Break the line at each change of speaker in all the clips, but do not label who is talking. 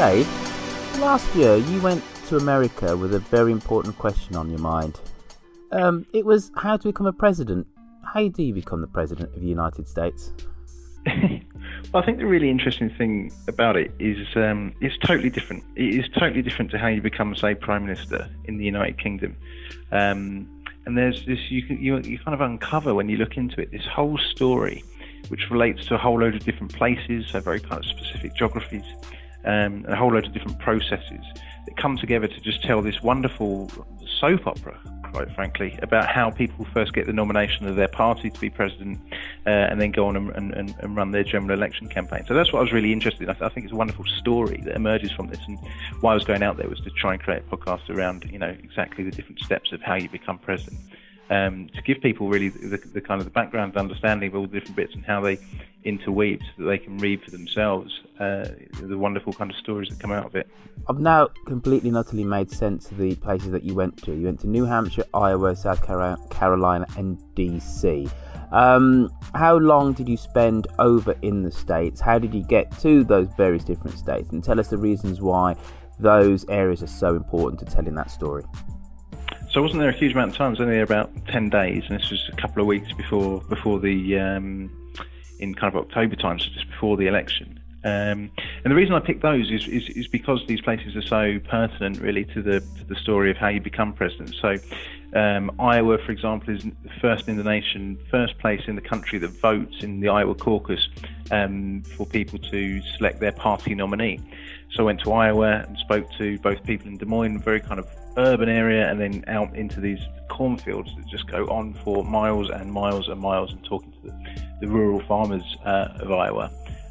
Dave, last year you went to America with a very important question on your mind. Um, it was how to become a president. How do you become the president of the United States?
well, I think the really interesting thing about it is um, it's totally different. It is totally different to how you become, say, prime minister in the United Kingdom. Um, and there's this you you, you kind of uncover when you look into it this whole story, which relates to a whole load of different places, so very kind of specific geographies, um, and a whole load of different processes that come together to just tell this wonderful soap opera quite frankly, about how people first get the nomination of their party to be president uh, and then go on and, and, and, run their general election campaign. So that's what I was really interested in. I, th- I, think it's a wonderful story that emerges from this. And why I was going out there was to try and create a podcast around, you know, exactly the different steps of how you become president um, to give people really the, the, kind of the background understanding of all the different bits and how they interweave so that they can read for themselves uh, the wonderful kind of stories that come out of it.
I've now completely and utterly made sense of the places that you went to. You went to New Hampshire, Iowa, South Carolina, and DC. Um, how long did you spend over in the states? How did you get to those various different states? And tell us the reasons why those areas are so important to telling that story.
So wasn't there a huge amount of time. I was only about ten days, and this was a couple of weeks before before the um, in kind of October time, so just before the election. Um, and the reason I picked those is, is, is, because these places are so pertinent, really, to the to the story of how you become president. So, um, Iowa, for example, is first in the nation, first place in the country that votes in the Iowa caucus um, for people to select their party nominee. So I went to Iowa and spoke to both people in Des Moines, a very kind of urban area and then out into these cornfields that just go on for miles and miles and miles and talking to the, the rural farmers uh, of Iowa.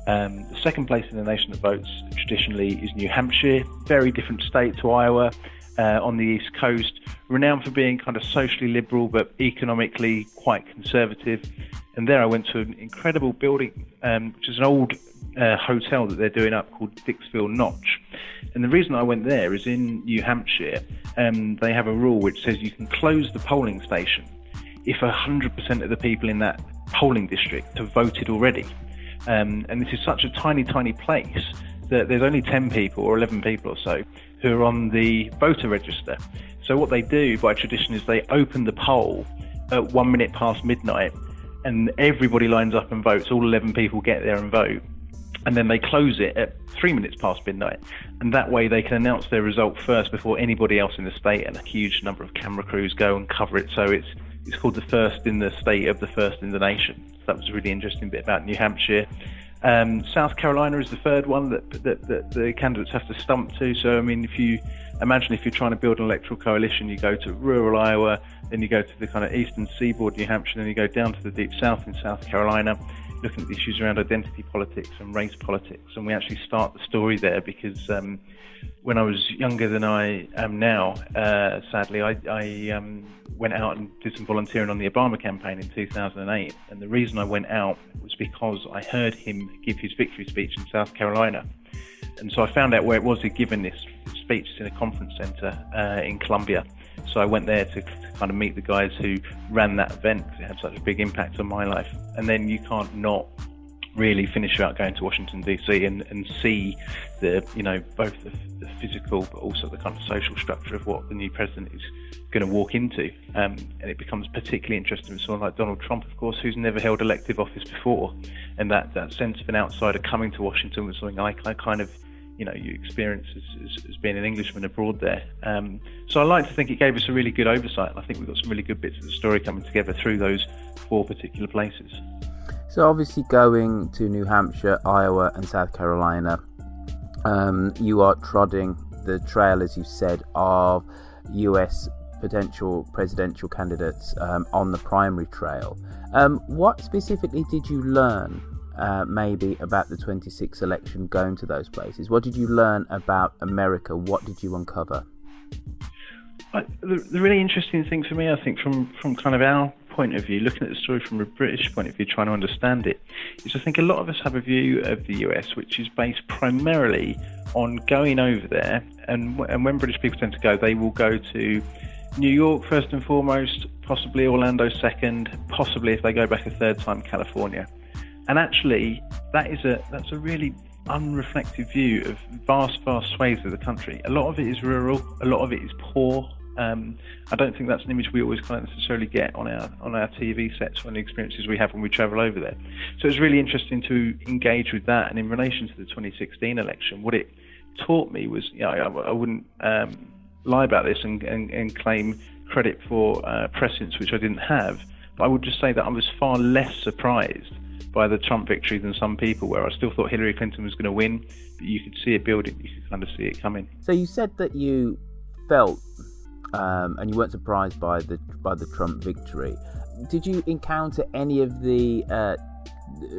Um, the second place in the nation that votes traditionally is New Hampshire, very different state to Iowa. Uh, on the East Coast, renowned for being kind of socially liberal but economically quite conservative. And there I went to an incredible building, um, which is an old uh, hotel that they're doing up called Dixville Notch. And the reason I went there is in New Hampshire, um, they have a rule which says you can close the polling station if 100% of the people in that polling district have voted already. Um, and this is such a tiny, tiny place that there's only 10 people or 11 people or so who are on the voter register. So what they do by tradition is they open the poll at one minute past midnight and everybody lines up and votes. All 11 people get there and vote and then they close it at three minutes past midnight. And that way they can announce their result first before anybody else in the state, and a huge number of camera crews go and cover it. So it's it's called the first in the state of the first in the nation. So that was a really interesting bit about New Hampshire. Um, South Carolina is the third one that, that, that the candidates have to stump to. So I mean, if you imagine if you're trying to build an electoral coalition, you go to rural Iowa, then you go to the kind of eastern seaboard New Hampshire, then you go down to the deep south in South Carolina looking at the issues around identity politics and race politics. And we actually start the story there because um, when I was younger than I am now, uh, sadly, I, I um, went out and did some volunteering on the Obama campaign in 2008. And the reason I went out was because I heard him give his victory speech in South Carolina. And so I found out where it was he'd given this speech in a conference center uh, in Columbia. So I went there to, to, kind of meet the guys who ran that event because it had such a big impact on my life. And then you can't not really finish out going to Washington DC and, and see the you know both the, the, physical but also the kind of social structure of what the new president is going to walk into. Um, and it becomes particularly interesting with someone like Donald Trump, of course, who's never held elective office before, and that that sense of an outsider coming to Washington was something I, I kind of you know you experience as, as, as being an Englishman abroad there. Um, so I like to think it gave us a really good oversight, I think we've got some really good bits of the story coming together through those four particular places.
So obviously, going to New Hampshire, Iowa, and South Carolina, um, you are trodding the trail, as you said, of U.S. potential presidential candidates um, on the primary trail. Um, what specifically did you learn uh, maybe about the 26 election going to those places? What did you learn about America? What did you uncover?
I, the, the, really interesting thing for me, I think, from, from kind of our point of view, looking at the story from a British point of view, trying to understand it, is I think a lot of us have a view of the US which is based primarily on going over there, and, and when British people tend to go, they will go to New York first and foremost, possibly Orlando second, possibly if they go back a third time, California. And actually, that is a that's a really unreflective view of vast, vast swathes of the country. A lot of it is rural, a lot of it is poor. Um, I don't think that's an image we always kind of necessarily get on our on our TV sets or the experiences we have when we travel over there. So it's really interesting to engage with that. And in relation to the 2016 election, what it taught me was, you know, I, I wouldn't um, lie about this and, and, and claim credit for uh, prescience which I didn't have. But I would just say that I was far less surprised by the Trump victory than some people, where I still thought Hillary Clinton was going to win, but you could see it building, you could kind of see it coming.
So you said that you felt, um, and you weren't surprised by the by the Trump victory. Did you encounter any of the uh,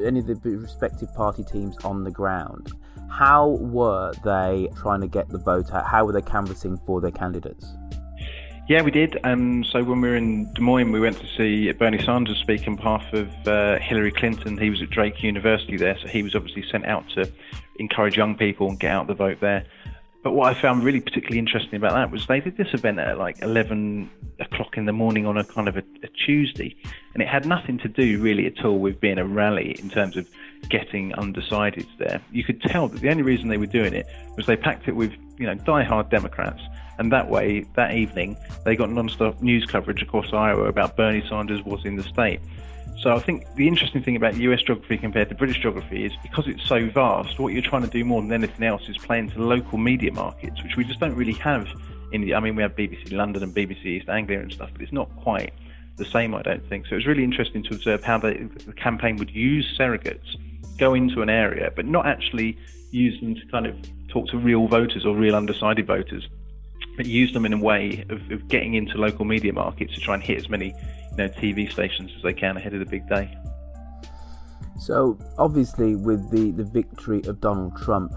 any of the respective party teams on the ground? How were they trying to get the vote out? How were they canvassing for their candidates?
Yeah, we did. Um, so when we were in Des Moines, we went to see Bernie Sanders speak on behalf of uh, Hillary Clinton. He was at Drake University there, so he was obviously sent out to encourage young people and get out the vote there. But what I found really particularly interesting about that was they did this event at like 11 o'clock in the morning on a kind of a, a Tuesday, and it had nothing to do really at all with being a rally in terms of getting undecideds there. You could tell that the only reason they were doing it was they packed it with you know die-hard Democrats and that way, that evening, they got non-stop news coverage across Iowa about Bernie Sanders was in the state. So I think the interesting thing about US geography compared to British geography is because it's so vast, what you're trying to do more than anything else is play into local media markets, which we just don't really have in the, I mean, we have BBC London and BBC East Anglia and stuff, but it's not quite the same, I don't think. So it was really interesting to observe how the, the campaign would use surrogates, go into an area, but not actually use them to kind of talk to real voters or real undecided voters but use them in a way of, of getting into local media markets to try and hit as many you know, TV stations as they can ahead of the big day.
So obviously, with the, the victory of Donald Trump,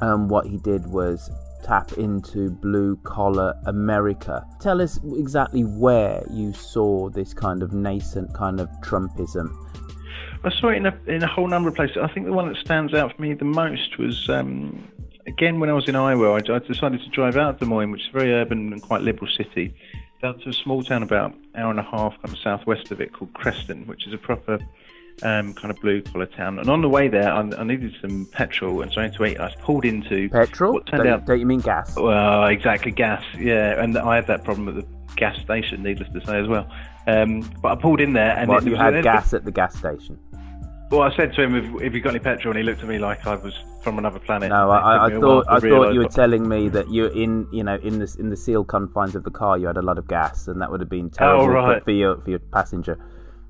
um, what he did was tap into blue collar America. Tell us exactly where you saw this kind of nascent kind of Trumpism.
I saw it in a, in a whole number of places. I think the one that stands out for me the most was um, again, when I was in Iowa, I, I, decided to drive out of Des Moines, which is a very urban and quite liberal city, down to a small town about an hour and a half kind of southwest of it called Creston, which is a proper um, kind of blue collar town. And on the way there, I, I, needed some petrol and so I something to eat. I pulled into
petrol. What turned
don't,
out, don't you mean gas?
Well, exactly, gas. Yeah, and I had that problem at the gas station, needless to say as well. Um, but I pulled in there, and
well, you had gas at the gas station.
Well, I said to him, "If, if you got any petrol?" and he looked at me like I was from another planet.
No, I, I thought I thought you were telling me that you're in, you know, in this in the sealed confines of the car, you had a lot of gas, and that would have been terrible oh, right. for, for, your for your passenger.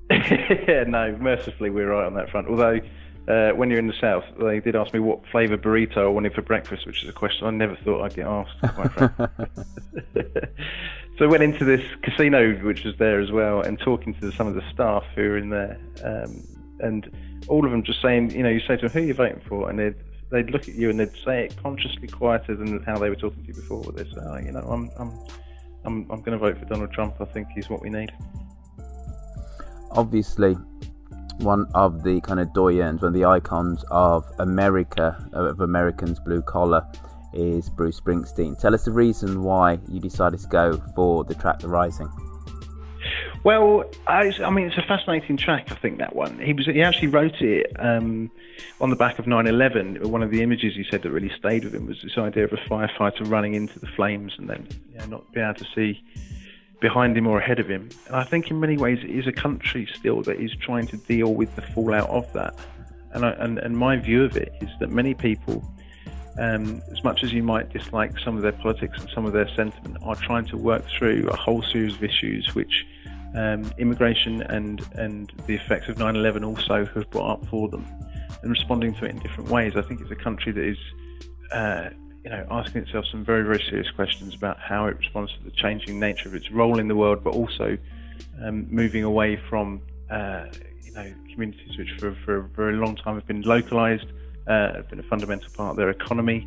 yeah, no, mercifully we're right on that front. Although. Uh, when you're in the south, they did ask me what flavour burrito I wanted for breakfast, which is a question I never thought I'd get asked. so I went into this casino, which was there as well, and talking to some of the staff who were in there. Um, and all of them just saying, you know, you say to them, who are you voting for? And they'd, they'd look at you and they'd say it consciously quieter than how they were talking to you before. They'd say, oh, you know, I'm, I'm, I'm, I'm going to vote for Donald Trump. I think he's what we need.
Obviously, one of the kind of doyens, one of the icons of America, of Americans blue collar, is Bruce Springsteen. Tell us the reason why you decided to go for the track The Rising.
Well, I, I, mean, it's a fascinating track. I think that one. He was he actually wrote it um, on the back of 9/11. One of the images he said that really stayed with him was this idea of a firefighter running into the flames and then you know, not being able to see behind him or ahead of him. And I think in many ways it is a country still that is trying to deal with the fallout of that. And I, and, and my view of it is that many people. Um, as much as you might dislike some of their politics and some of their sentiment, are trying to work through a whole series of issues which um, immigration and, and the effects of 9 11 also have brought up for them and responding to it in different ways. I think it's a country that is, uh, you know, asking itself some very, very serious questions about how it responds to the changing nature of its role in the world, but also um, moving away from, uh, you know, communities which for, for a very long time have been localized, uh, have been a fundamental part of their economy,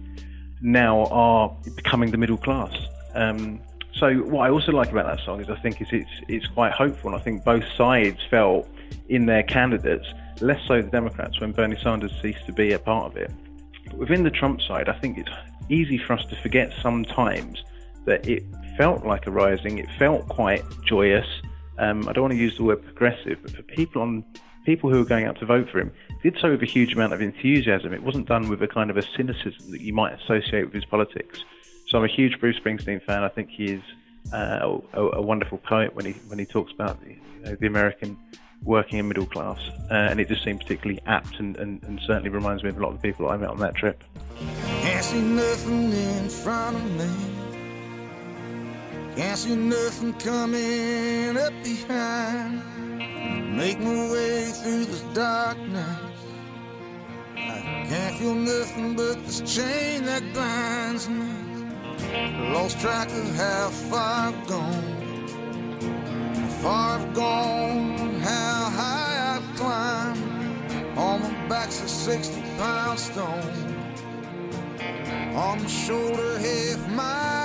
now are becoming the middle class. Um, so what I also like about that song is I think is it's it's quite hopeful, and I think both sides felt in their candidates, less so the Democrats when Bernie Sanders ceased to be a part of it. But within the Trump side, I think it's easy for us to forget sometimes that it felt like a rising. It felt quite joyous. Um, I don't want to use the word progressive, but for people on people who were going out to vote for him did so with a huge amount of enthusiasm. It wasn't done with a kind of a cynicism that you might associate with his politics. So I'm a huge Bruce Springsteen fan. I think he is uh, a, a, wonderful poet when he when he talks about the, you know, the American working and middle class, uh, and it just seemed particularly apt and, and, and, certainly reminds me of a lot of the people I met on that trip.
Can't see nothing in front of me. Can't see nothing coming up behind. Make my way through this darkness. I can't feel nothing but this chain that binds me. Lost track of how far I've gone. How far I've gone, how high I've climbed. On my back's a 60 pound stone. On my shoulder, half mile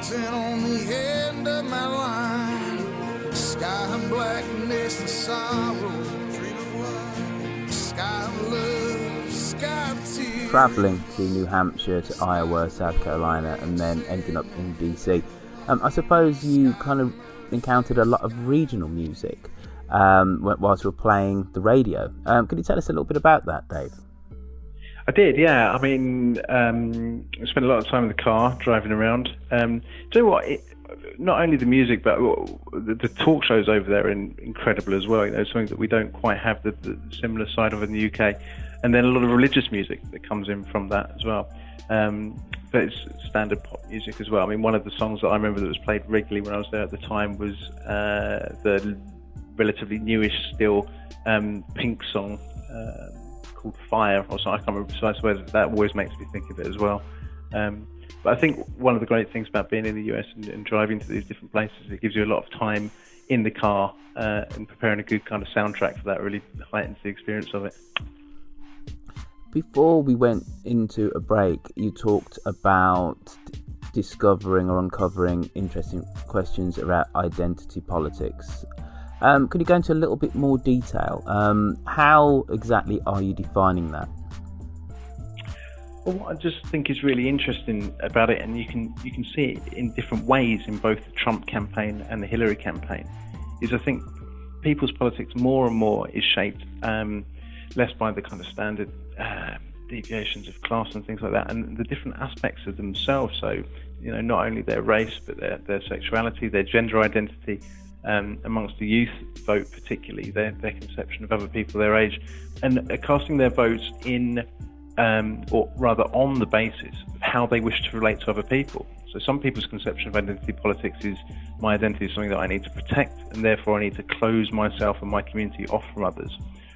dancing on the end of my line. Sky blackness and sorrow.
Travelling to New Hampshire, to Iowa, South Carolina, and then ending up in DC. Um, I suppose you kind of encountered a lot of regional music um, whilst you were playing the radio. Um, could you tell us a little bit about that, Dave?
I did, yeah. I mean, um, I spent a lot of time in the car driving around. Um, do you know what? It, not only the music, but the, the talk shows over there are in, incredible as well. You know, something that we don't quite have the, the similar side of in the UK, and then a lot of religious music that comes in from that as well. Um, but it's standard pop music as well. I mean, one of the songs that I remember that was played regularly when I was there at the time was uh, the relatively newish still um, Pink song. Uh, called Fire or something. I can't remember precisely where that always makes me think of it as well. Um, but I think one of the great things about being in the US and, and driving to these different places, it gives you a lot of time in the car uh, and preparing a good kind of soundtrack for that really heightens the experience of it.
Before we went into a break, you talked about discovering or uncovering interesting questions about identity politics. Um, could you go into a little bit more detail? Um, how exactly are you defining that?
Well, what I just think is really interesting about it, and you can you can see it in different ways in both the Trump campaign and the Hillary campaign, is I think people's politics more and more is shaped um, less by the kind of standard uh, deviations of class and things like that, and the different aspects of themselves. So, you know, not only their race, but their, their sexuality, their gender identity, um, amongst the youth vote, particularly their, their conception of other people their age, and casting their votes in, um, or rather on the basis of how they wish to relate to other people. So some people's conception of identity politics is my identity is something that I need to protect, and therefore I need to close myself and my community off from others.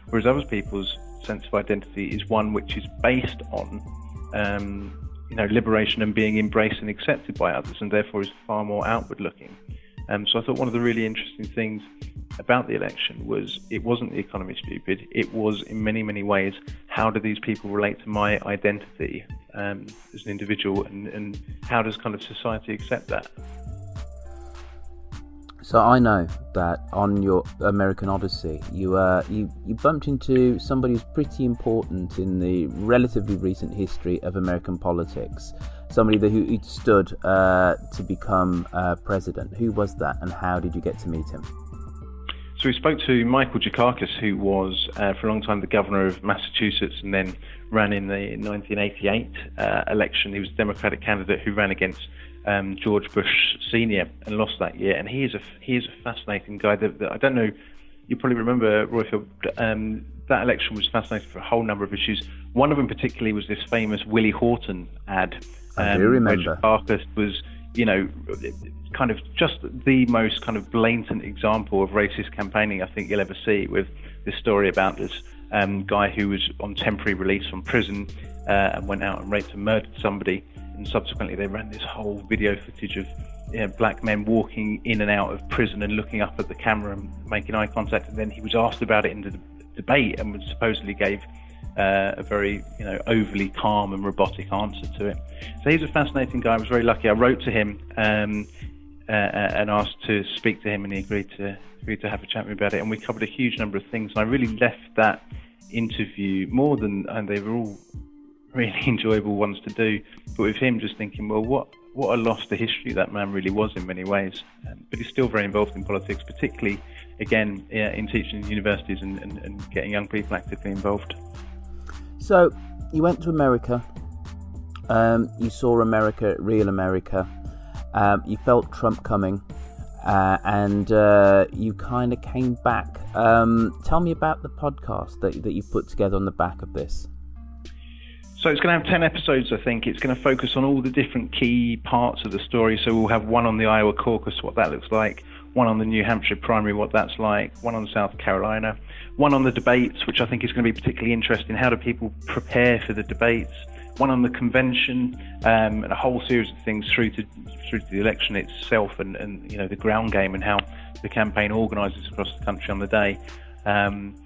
Whereas other people's sense of identity is one which is based on, um, you know, liberation and being embraced and accepted by others, and therefore is far more outward looking. Um, so I thought one of the really interesting things about the election was it wasn't the economy stupid. It was in many many ways how do these people relate to my identity um, as an individual, and, and how does kind of society accept that?
So I know that on your American Odyssey, you uh, you you bumped into somebody who's pretty important in the relatively recent history of American politics. Somebody that, who stood uh, to become uh, president. Who was that, and how did you get to meet him?
So we spoke to Michael Dukakis, who was uh, for a long time the governor of Massachusetts, and then ran in the 1988 uh, election. He was a Democratic candidate who ran against um, George Bush Senior and lost that year. And he is a he is a fascinating guy. That, that I don't know. You probably remember Roifield. Um, that election was fascinating for a whole number of issues. One of them particularly was this famous Willie Horton ad.
Um, I do um, remember.
Marcus was, you know, kind of just the most kind of blatant example of racist campaigning I think you'll ever see. With this story about this um, guy who was on temporary release from prison uh, and went out and raped and murdered somebody and subsequently they ran this whole video footage of you know, black men walking in and out of prison and looking up at the camera and making eye contact. And then he was asked about it in the debate and was supposedly gave uh, a very you know overly calm and robotic answer to it. So he's a fascinating guy. I was very lucky. I wrote to him um, uh, and asked to speak to him, and he agreed to agreed to have a chat with me about it. And we covered a huge number of things. And I really left that interview more than and they were all really enjoyable ones to do. But with him, just thinking, well, what what a loss to history that man really was in many ways. Um, but he's still very involved in politics, particularly again in teaching in universities and, and, and getting young people actively involved.
So you went to America. Um, you saw America, real America. Um, you felt Trump coming. Uh, and uh, you kind of came back. Um, tell me about the podcast that, that you put together on the back of this.
So it's going to have 10 episodes, I think. It's going to focus on all the different key parts of the story. So we'll have one on the Iowa caucus, what that looks like, one on the New Hampshire primary, what that's like, one on South Carolina, one on the debates, which I think is going to be particularly interesting. How do people prepare for the debates? One on the convention, um, and a whole series of things through to through to the election itself, and, and you know the ground game and how the campaign organises across the country on the day. Um,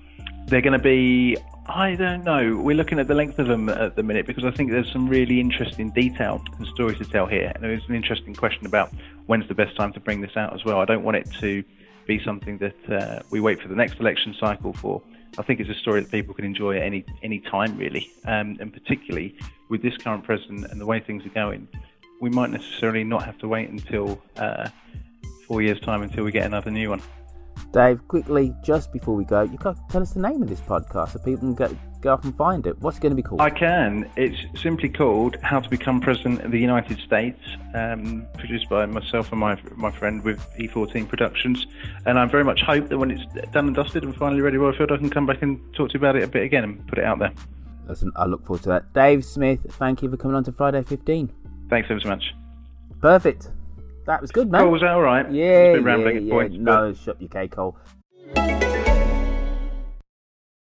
they're going to be I don't know. We're looking at the length of them at the minute because I think there's some really interesting detail and stories to tell here. And there's an interesting question about when's the best time to bring this out as well. I don't want it to be something that uh, we wait for the next election cycle for. I think it's a story that people can enjoy at any any time, really. Um, and particularly with this current president and the way things are going, we might necessarily not have to wait until uh, four years' time until we get another new one.
Dave, quickly, just before we go, you can tell us the name of this podcast so people can go, go off and find it. What's it going to be called?
I can. It's simply called How to Become President of the United States, um, produced by myself and my my friend with E14 Productions. And I very much hope that when it's done and dusted and finally ready, Roifield, I can come back and talk to you about it a bit again and put it out there.
Listen, I look forward to that. Dave Smith, thank you for coming on to Friday 15.
Thanks ever so much.
Perfect. That was good, man.
Oh, was that all right?
Yeah,
yeah,
yeah. No, shut your cake hole.